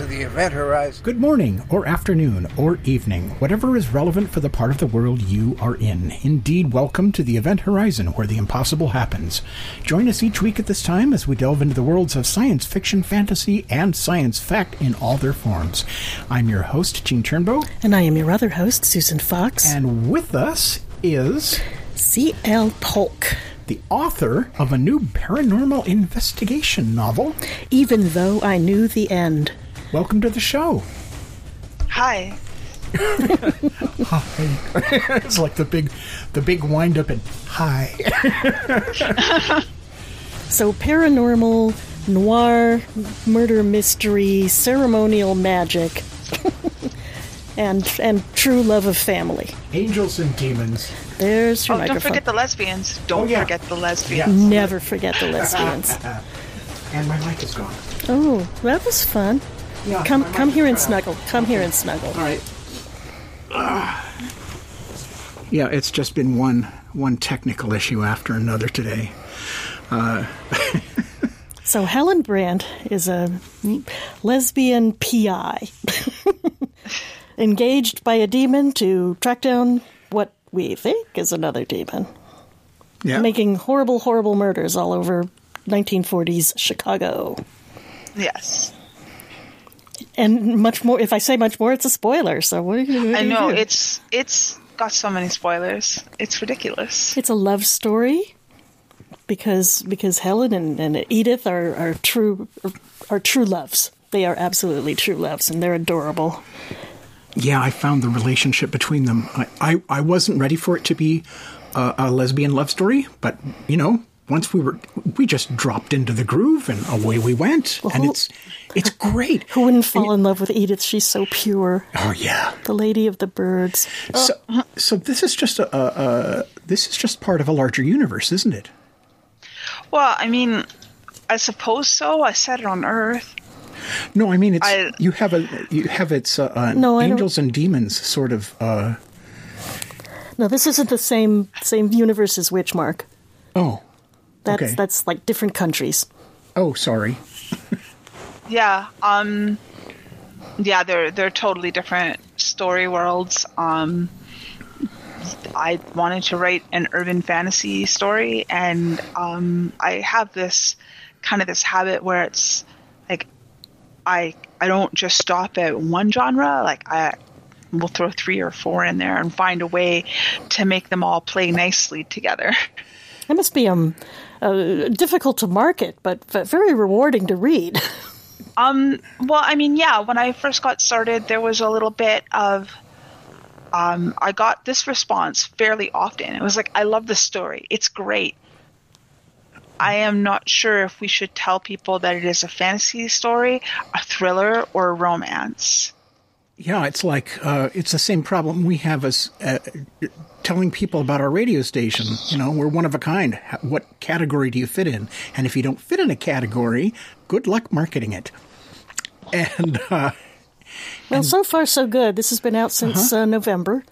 to the event horizon. Good morning, or afternoon, or evening, whatever is relevant for the part of the world you are in. Indeed, welcome to the event horizon where the impossible happens. Join us each week at this time as we delve into the worlds of science fiction, fantasy, and science fact in all their forms. I'm your host, Gene Turnbow, And I am your other host, Susan Fox. and with us is C.L. Polk. the author of a new paranormal investigation novel. Even though I knew the end. Welcome to the show. Hi. Hi. it's like the big, the big wind up and hi. So, paranormal, noir, murder mystery, ceremonial magic, and and true love of family. Angels and demons. There's your Oh, don't forget the lesbians. Don't Oh, yeah. forget the lesbians. Never forget the lesbians. And my mic is gone. oh, that was fun. Yeah, Come, come here and cut snuggle. Come here and snuggle. All right. Yeah, it's just been one one technical issue after another today. Uh, so Helen Brandt is a lesbian PI, engaged by a demon to track down what we think is another demon, Yeah. making horrible, horrible murders all over 1940s Chicago. Yes. And much more. If I say much more, it's a spoiler. So what are you? What I do you know it's it's got so many spoilers. It's ridiculous. It's a love story because because Helen and, and Edith are, are true are true loves. They are absolutely true loves, and they're adorable. Yeah, I found the relationship between them. I, I, I wasn't ready for it to be a, a lesbian love story, but you know, once we were, we just dropped into the groove and away we went, and who- it's it's great. Who wouldn't fall in love with Edith? She's so pure. Oh yeah. The Lady of the Birds. So, so this is just a, a, a this is just part of a larger universe, isn't it? Well, I mean, I suppose so. I said it on Earth. No, I mean it's I- you have a you have its uh, uh, No, angels and demons sort of. Uh, No, this isn't the same same universe as Witchmark. oh, That's Okay. that's like different countries. oh, sorry. Yeah. Um. Yeah, they're they're totally different story worlds. Um. I wanted to write an urban fantasy story, and um, I have this kind of this habit where it's like I I don't just stop at one genre. Like I will throw three or four in there and find a way to make them all play nicely together. It must be um uh, difficult to market, but, but very rewarding to read. Um, well, I mean, yeah, when I first got started, there was a little bit of. Um, I got this response fairly often. It was like, I love the story. It's great. I am not sure if we should tell people that it is a fantasy story, a thriller, or a romance. Yeah, it's like uh, it's the same problem we have as uh, telling people about our radio station. You know, we're one of a kind. What category do you fit in? And if you don't fit in a category, good luck marketing it. And uh, well, so far so good. This has been out since Uh-huh. uh, November.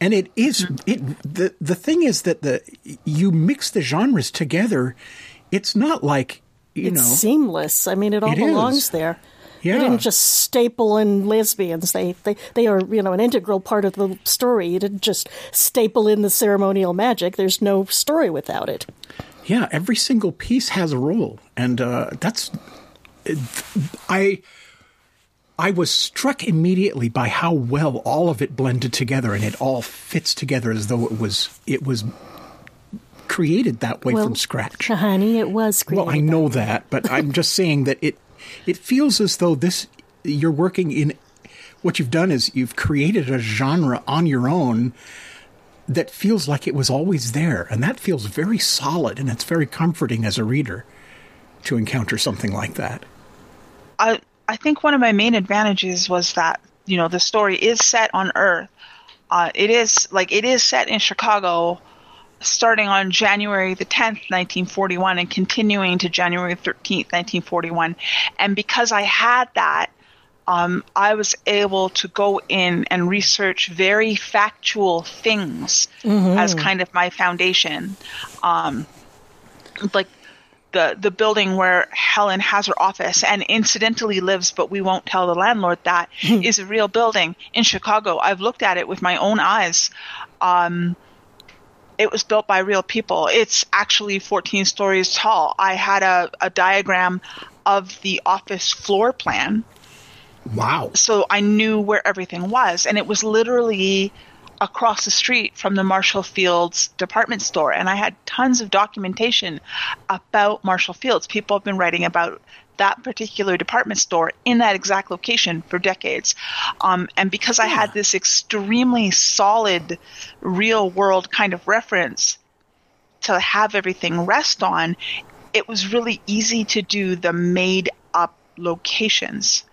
and it is it the the thing is that the you mix the genres together. It's not like you It's know. seamless. I mean, it all It belongs is. there. Yeah. They didn't just staple in lesbians. They, they they are you know an integral part of the story. You didn't just staple in the ceremonial magic. There's no story without it. Yeah, every single piece has a role, and uh, that's I. I was struck immediately by how well all of it blended together, and it all fits together as though it was it was created that way Well, from scratch. Honey, it was created. Well, I know that, but I'm just saying that it it feels as though this you're working in what you've done is you've created a genre on your own that feels like it was always there, and that feels very solid, and it's very comforting as a reader to encounter something like that. I I think one of my main advantages was that you know the story is set on Earth. Uh, it is like it is set in Chicago, starting on January the 10th, 1941, and continuing to January 13th, 1941. And because I had that, um, I was able to go in and research very factual things as kind of my foundation. Um, like the the building where Helen has her office and incidentally lives, but we won't tell the landlord that is a real building in Chicago. I've looked at it with my own eyes. Um, it was built by real people. It's actually 14 stories tall. I had a, a diagram of the office floor plan Wow. so I knew where everything was, and it was literally across the street from the Marshall Fields department store. And I had tons of documentation about Marshall Fields. People have been writing about that particular department store in that exact location for decades. Um, and because I had this extremely solid, real world kind of reference to have everything rest on, it was really easy to do the made up locations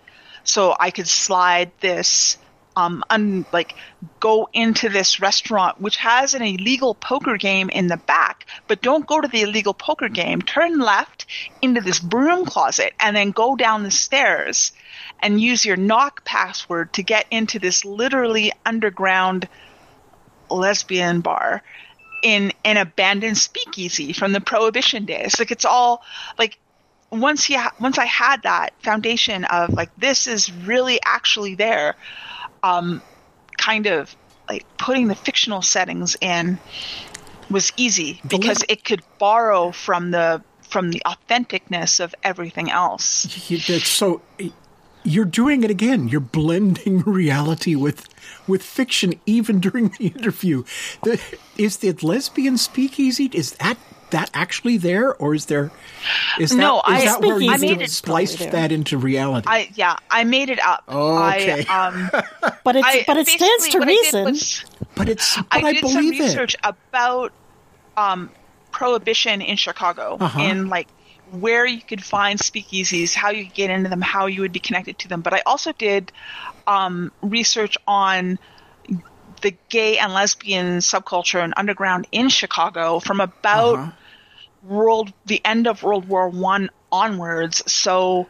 so I could slide this, um, un, like go into this restaurant which has an illegal poker game in the back, but don't go to the illegal poker game. Turn left into this broom closet and then go down the stairs and use your knock password to get into this literally underground lesbian bar in an abandoned speakeasy from the prohibition days like it's all like once ha- once I had that foundation of like this is really actually there, um, kind of like putting the fictional settings in was easy because it could borrow from the from the authenticness of everything else. So you're doing it again. You're blending reality with with fiction, even during the interview. The, is the lesbian speakeasy? Is that that actually there, or is there? Is that, No, is I- that where you I made it spliced probably that into reality? I yeah, I made it up. Okay. I, um, But it's but it stands to what I did reason. was- but it's but I I, did some believe research it. about um, prohibition in Chicago Uh-huh. and like where you could find speakeasies, how you could get into them, how you would be connected to them. But I also did um, research on the gay and lesbian subculture and underground in Chicago from about Uh-huh. world the end of World War One onwards. So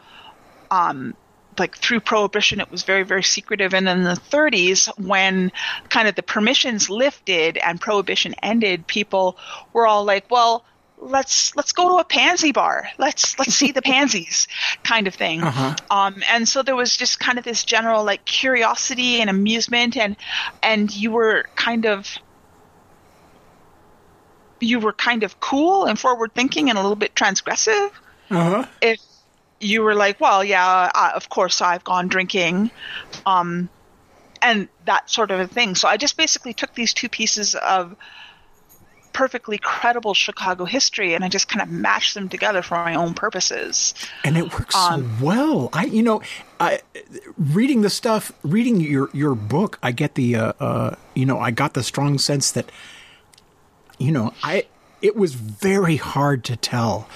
um, like through prohibition it was very very secretive and in the 30s when kind of the permissions lifted and prohibition ended people were all like well let's let's go to a pansy bar let's let's see the pansies kind of thing Uh-huh. um, and so there was just kind of this general like curiosity and amusement and and you were kind of you were kind of cool and forward thinking and a little bit transgressive Uh-huh. if you were like, well, yeah, uh, of course I've gone drinking, um, and that sort of a thing. So I just basically took these two pieces of perfectly credible Chicago history and I just kind of mashed them together for my own purposes. and it works Um, so well. I, you know, I reading the stuff, reading your your book, I get the, uh, uh, you know, I got the strong sense that, you know, I it was very hard to tell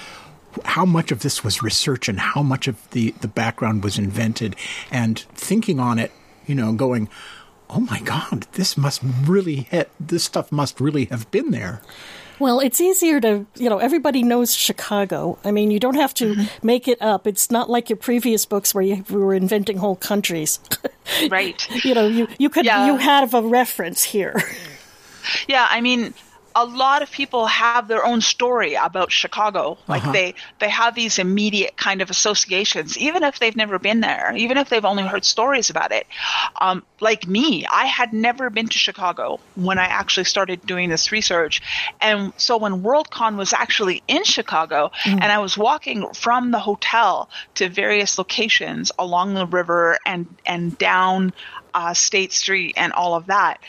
how much of this was research and how much of the the background was invented, and thinking on it, you know, going. Oh my God! This must really hit, this stuff must really have been there. Well, it's easier to, you know, everybody knows Chicago. I mean, you don't have to Mm-hmm. make it up. It's not like your previous books where you were inventing whole countries. Right. you know, you, you could, Yeah. you have a reference here. Yeah, I mean, a lot of people have their own story about Chicago. Like they they have these immediate kind of associations, even if they've never been there, even if they've only heard stories about it. Um, like me, I had never been to Chicago when I actually started doing this research, and so when WorldCon was actually in Chicago, and I was walking from the hotel to various locations along the river and and down uh, State Street and all of that.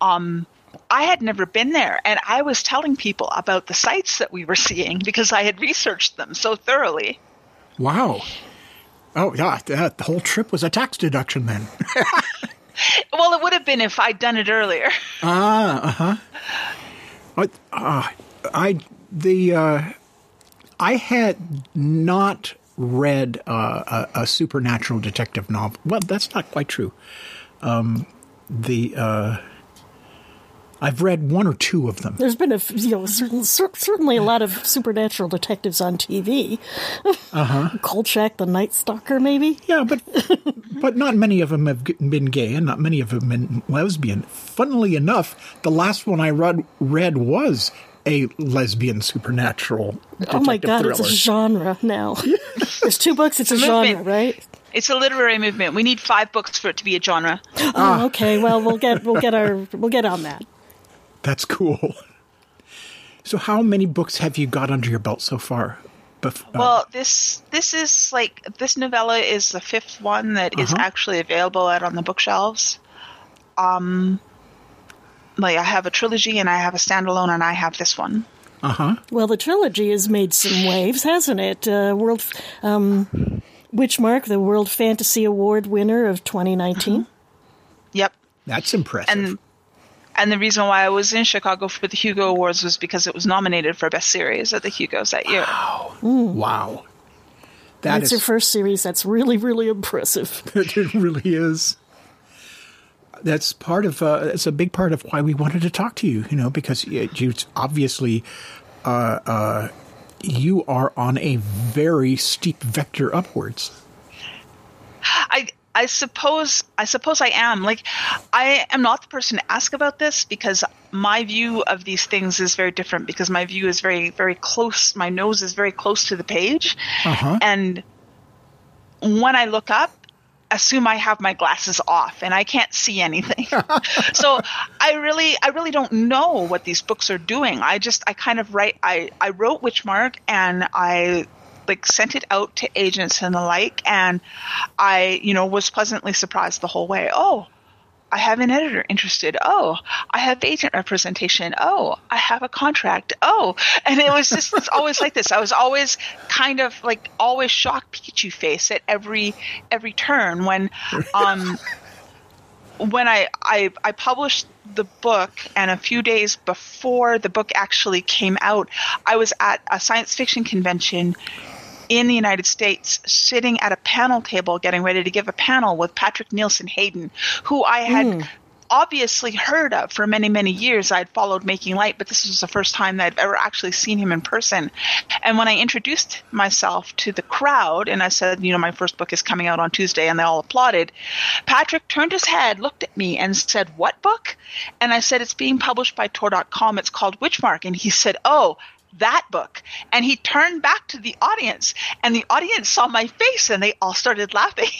Um, I had never been there, and I was telling people about the sites that we were seeing because I had researched them so thoroughly. Wow. Oh yeah, that, the whole trip was a tax deduction then. Well, it would have been if I'd done it earlier. Ah, uh huh. Uh, I the uh, I had not read uh, a, a supernatural detective novel. Well, that's not quite true. Um, the uh, I've read one or two of them. There's been a f- you know certain, certainly a lot of supernatural detectives on TV. Uh huh. Kolchak, the Night Stalker, maybe. Yeah, but but not many of them have been gay, and not many of them been lesbian. Funnily enough, the last one I read read was a lesbian supernatural. Detective. Oh my detective god, it's a genre now. There's two books. It's a It's a genre, right? It's a literary movement. We need five books for it to be a genre. Oh, okay. Well, we'll get we'll get our we'll get on that. That's cool. So, how many books have you got under your belt so far? Bef- uh, Well, this this is like this novella is the fifth one that is Uh-huh. actually available out on the bookshelves. Um, like I have a trilogy and I have a standalone and I have this one. uh huh. Well, the trilogy has made some waves, hasn't it? Uh, World, um, Witchmark, the World Fantasy Award winner of 2019. Yep. That's impressive. And and the reason why I was in Chicago for the Hugo Awards was because it was nominated for Best Series at the Hugos that year. wow, that That's is her first series. That's really, really impressive. it really is. That's part of. Uh, it's a big part of why we wanted to talk to you. You know, because you, you obviously, uh, uh, you are on a very steep vector upwards. I suppose I suppose I am. Like I am not the person to ask about this because my view of these things is very different because my view is very very close my nose is very close to the page. Uh-huh. And when I look up assume I have my glasses off and I can't see anything. so I really I really don't know what these books are doing. I just I kind of write I I wrote Witchmark and I like sent it out to agents and the like and I you know was pleasantly surprised the whole way. Oh, I have an editor interested. Oh, I have agent representation. Oh, I have a contract. Oh, and it was just it's always like this. I was always kind of like always shocked Pikachu face at every every turn when um when I, I I published the book and a few days before the book actually came out, I was at a science fiction convention in the United States, sitting at a panel table, getting ready to give a panel with Patrick Nielsen Hayden, who I had hmm. obviously heard of for many, many years. I'd followed Making Light, but this was the first time that I'd ever actually seen him in person. And when I introduced myself to the crowd and I said, you know, my first book is coming out on Tuesday, and they all applauded, Patrick turned his head, looked at me, and said, What book? And I said, It's being published by Tor.com. It's called Witchmark. And he said, Oh, that book. And he turned back to the audience, and the audience saw my face, and they all started laughing.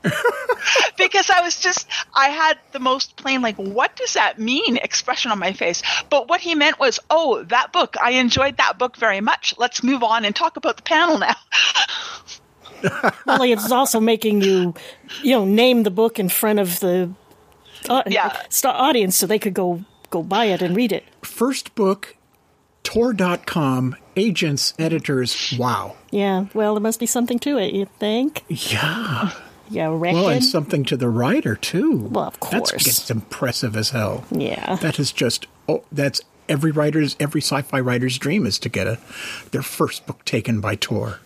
because I was just, I had the most plain, like, what does that mean expression on my face. But what he meant was, oh, that book, I enjoyed that book very much. Let's move on and talk about the panel now. well, it's also making you, you know, name the book in front of the uh, Yeah. st- audience so they could go go buy it and read it. First book, Tor.com, agents, editors. Wow. Yeah, well, there must be something to it, you think? Yeah. Yeah, reckon? Well, and something to the writer too. Well, of That's course. gets impressive as hell. yeah. That is just oh, that's every writer's every sci-fi writer's dream is to get a their first book taken by Tor.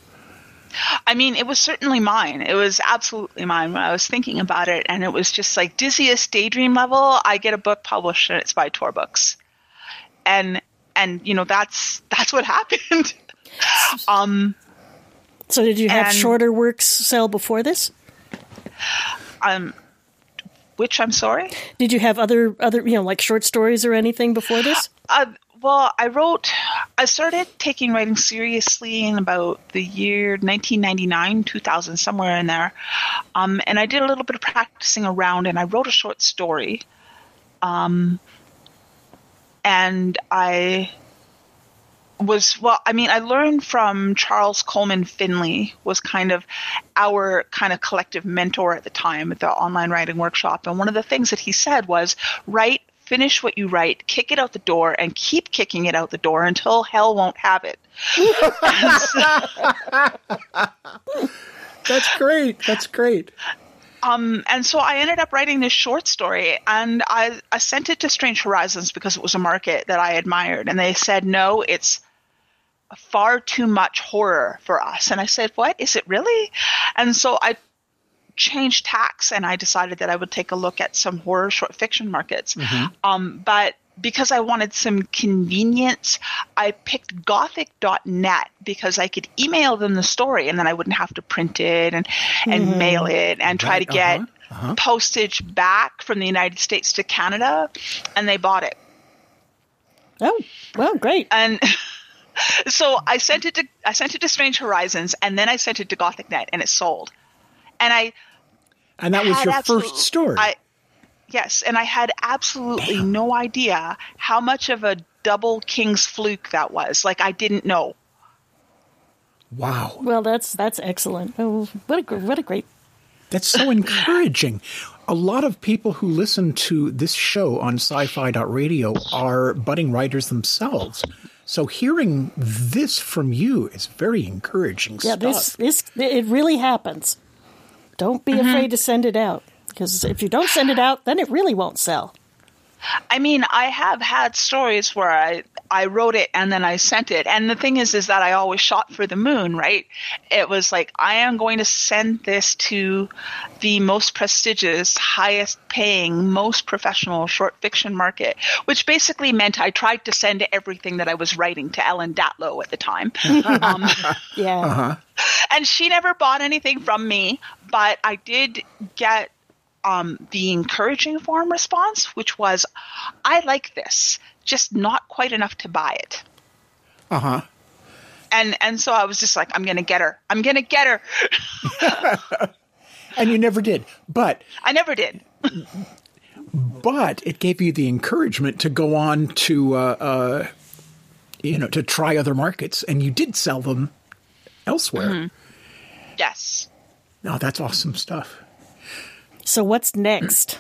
I mean, it was certainly mine. It was absolutely mine when I was thinking about it. And it was just like dizziest daydream level. I get a book published and it's by Tor Books. And, and, you know, that's, that's what happened. um, So did you have and- shorter works sell before this? um, which I'm sorry. Did you have other other you know like short stories or anything before this? Uh, well, I wrote, I started taking writing seriously in about the year 1999, 2000, somewhere in there. Um, and I did a little bit of practicing around and I wrote a short story. Um, and I was, well, I mean, I learned from Charles Coleman Finlay, was kind of our kind of collective mentor at the time at the online writing workshop. And one of the things that he said was write finish what you write, kick it out the door, and keep kicking it out the door until hell won't have it. That's great. That's great. Um, and so I ended up writing this short story, and I, I sent it to Strange Horizons because it was a market that I admired, and they said no, it's far too much horror for us. And I said, what is it really? And so I changed tacks, and I decided that I would take a look at some horror short fiction markets. Um, but because I wanted some convenience, I picked gothic.net because I could email them the story and then I wouldn't have to print it and, and mail it and try Right, to get uh-huh, uh-huh. postage back from the United States to Canada. And they bought it. Oh, well, great. And so I sent it to I sent it to Strange Horizons and then I sent it to GothicNet and it sold. And I And that was your absolute- first story. I, yes, and I had absolutely no idea how much of a double king's fluke that was. Like I didn't know. wow. Well, that's that's excellent. Oh, what a gr- what a great. That's so encouraging. A lot of people who listen to this show on sci-fi.radio are budding writers themselves. So hearing this from you is very encouraging Yeah, stuff. this this it really happens. Don't be mm-hmm. afraid to send it out because if you don't send it out, then it really won't sell. I mean, I have had stories where I I wrote it and then I sent it. And the thing is is that I always shot for the moon, right? It was like I am going to send this to the most prestigious, highest paying, most professional short fiction market, which basically meant I tried to send everything that I was writing to Ellen Datlow at the time. um, Yeah, and she never bought anything from me, but I did get um, the encouraging form response, which was, "I like this, just not quite enough to buy it." Uh huh. And and so I was just like, "I'm gonna get her. I'm gonna get her." And you never did, but I never did. but it gave you the encouragement to go on to uh, uh, you know to try other markets, and you did sell them elsewhere. Mm-hmm. Yes. No, that's awesome stuff. So what's next?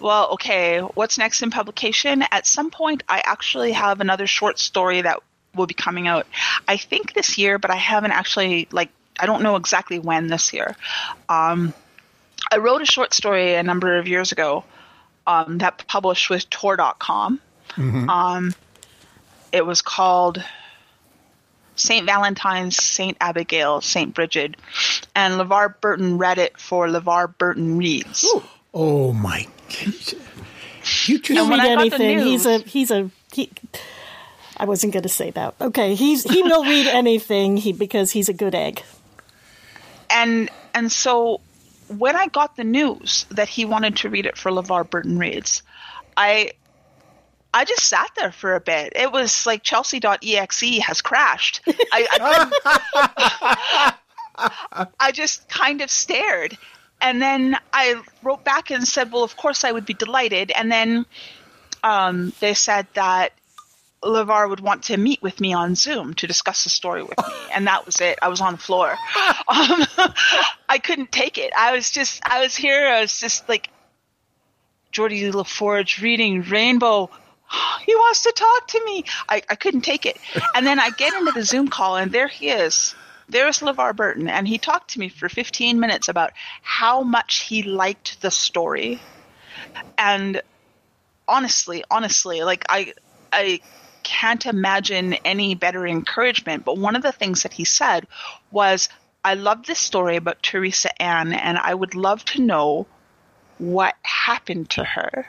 Well, okay. What's next in publication? At some point, I actually have another short story that will be coming out. I think this year, but I haven't actually like. I don't know exactly when this year. Um, I wrote a short story a number of years ago um, that published with Tor.com. Um, it was called St. Valentine's, St. Abigail, St. Bridget, and LeVar Burton read it for LeVar Burton Reads. Oh my! You just He'll read I got the anything. He's a he's a he. I wasn't going to say that. Okay, he's he will read anything he because he's a good egg. and and so when I got the news that he wanted to read it for LeVar Burton Reads, I I just sat there for a bit. It was like Chelsea.exe has crashed. I, I, I just kind of stared. And then I wrote back and said, well, of course I would be delighted. And then um, they said that LeVar would want to meet with me on Zoom to discuss the story with me. And that was it. I was on the floor. Um, I couldn't take it. I was just, I was here. I was just like, Geordi La Forge reading Rainbow. He wants to talk to me. I, I couldn't take it. And then I get into the Zoom call, and there he is. There's LeVar Burton. And he talked to me for 15 minutes about how much he liked the story. And honestly, honestly, like I, I can't imagine any better encouragement. But one of the things that he said was, I love this story about Teresa Ann, and I would love to know what happened to her.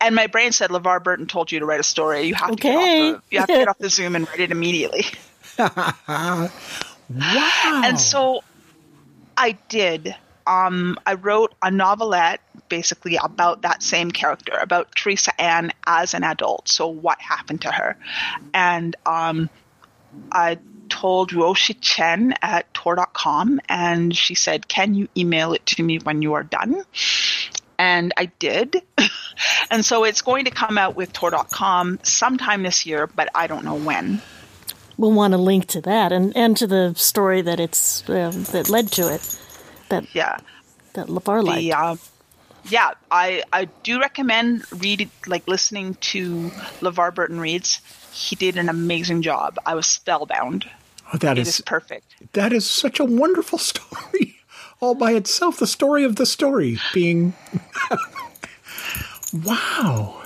And my brain said, LeVar Burton told you to write a story. You have to get off the, you have to get off the Zoom and write it immediately. wow. And so I did. Um, I wrote a novelette basically about that same character, about Teresa Ann as an adult. So what happened to her? And um, I told Ruoxi Chen at Tor.com, and she said, Can you email it to me when you are done? And I did. and so it's going to come out with Tor.com sometime this year, but I don't know when. We'll want to link to that and, and to the story that it's uh, that led to it. That Yeah. that LeVar liked. The, uh, yeah, I I do recommend reading like listening to LeVar Burton reads. He did an amazing job. I was spellbound. Oh, that It is is perfect. that is such a wonderful story, all by itself. The story of the story being, wow.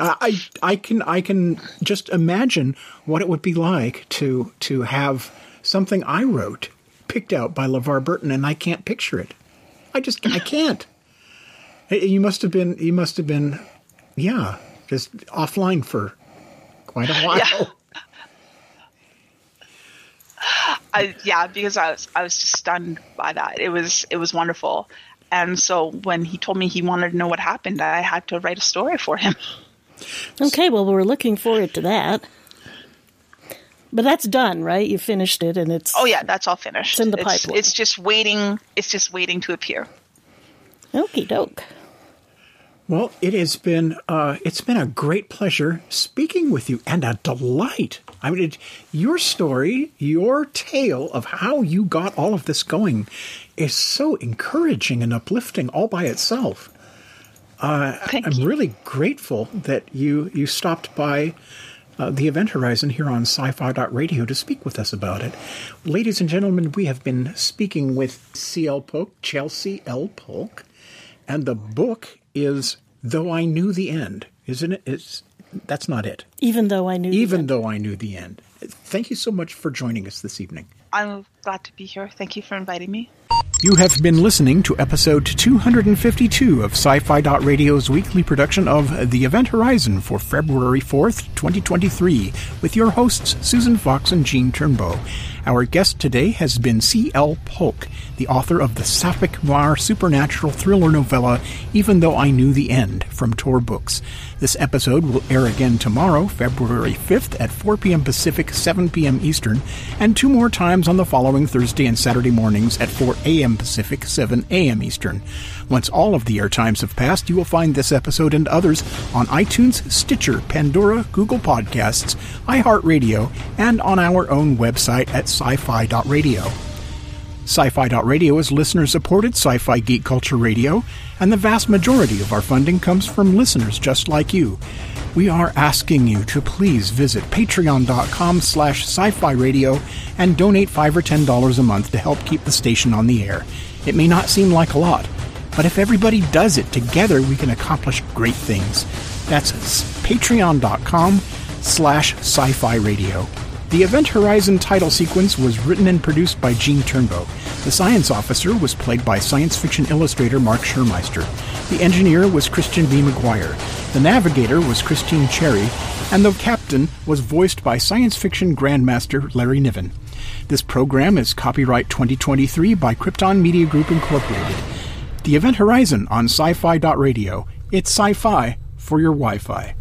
I I can I can just imagine what it would be like to to have something I wrote picked out by LeVar Burton, and I can't picture it. I just I can't. You must have been you must have been, yeah, just offline for quite a while. Yeah. I yeah, because I was I was just stunned by that. It was it was wonderful. And so when he told me he wanted to know what happened, I had to write a story for him. Okay, well, we're looking forward to that. But that's done, right? You finished it, and it's Oh yeah, that's all finished. It's in the it's, pipeline. It's just waiting. It's just waiting to appear. okie doke. Well, it has been uh, it's been a great pleasure speaking with you and a delight. I mean, it, your story, your tale of how you got all of this going, is so encouraging and uplifting all by itself. Thank I'm really grateful that you you stopped by uh, the Event Horizon here on Sci-Fi Radio to speak with us about it. Ladies and gentlemen, we have been speaking with C.L. Polk, Chelsea L. Polk, and the book is "Though I Knew the End." Isn't it? It's that's not it. Even though I knew. the Even end. though I knew the end. Thank you so much for joining us this evening. I'm glad to be here. Thank you for inviting me. You have been listening to episode 252 of Sci Fi Radio's weekly production of The Event Horizon for February 4th, 2023, with your hosts Susan Fox and Gene Turnbow. Our guest today has been C.L. Polk, the author of the sapphic noir supernatural thriller novella Even Though I Knew the End from Tor Books. This episode will air again tomorrow, February 5th at 4 p.m. Pacific, 7 p.m. Eastern, and two more times on the following Thursday and Saturday mornings at 4 a.m. Pacific, 7 a.m. Eastern. Once all of the air times have passed, you will find this episode and others on iTunes, Stitcher, Pandora, Google Podcasts, iHeartRadio, and on our own website at sci-fi.radio. Sci-Fi Radio is listener-supported sci-fi geek culture radio, and the vast majority of our funding comes from listeners just like you. We are asking you to please visit patreon.com slash sci-fi radio and donate 5 or $10 a month to help keep the station on the air. It may not seem like a lot, but if everybody does it together, we can accomplish great things. That's patreon.com slash sci-fi radio. The Event Horizon title sequence was written and produced by Gene Turnbow. The science officer was played by science fiction illustrator Mark Schurmeister. The engineer was Christian B. McGuire. The navigator was Christine Cherry. And the captain was voiced by science fiction grandmaster Larry Niven. This program is copyright 2023 by Krypton Media Group Incorporated. The Event Horizon on sci-fi.radio. It's sci-fi for your Wi-Fi.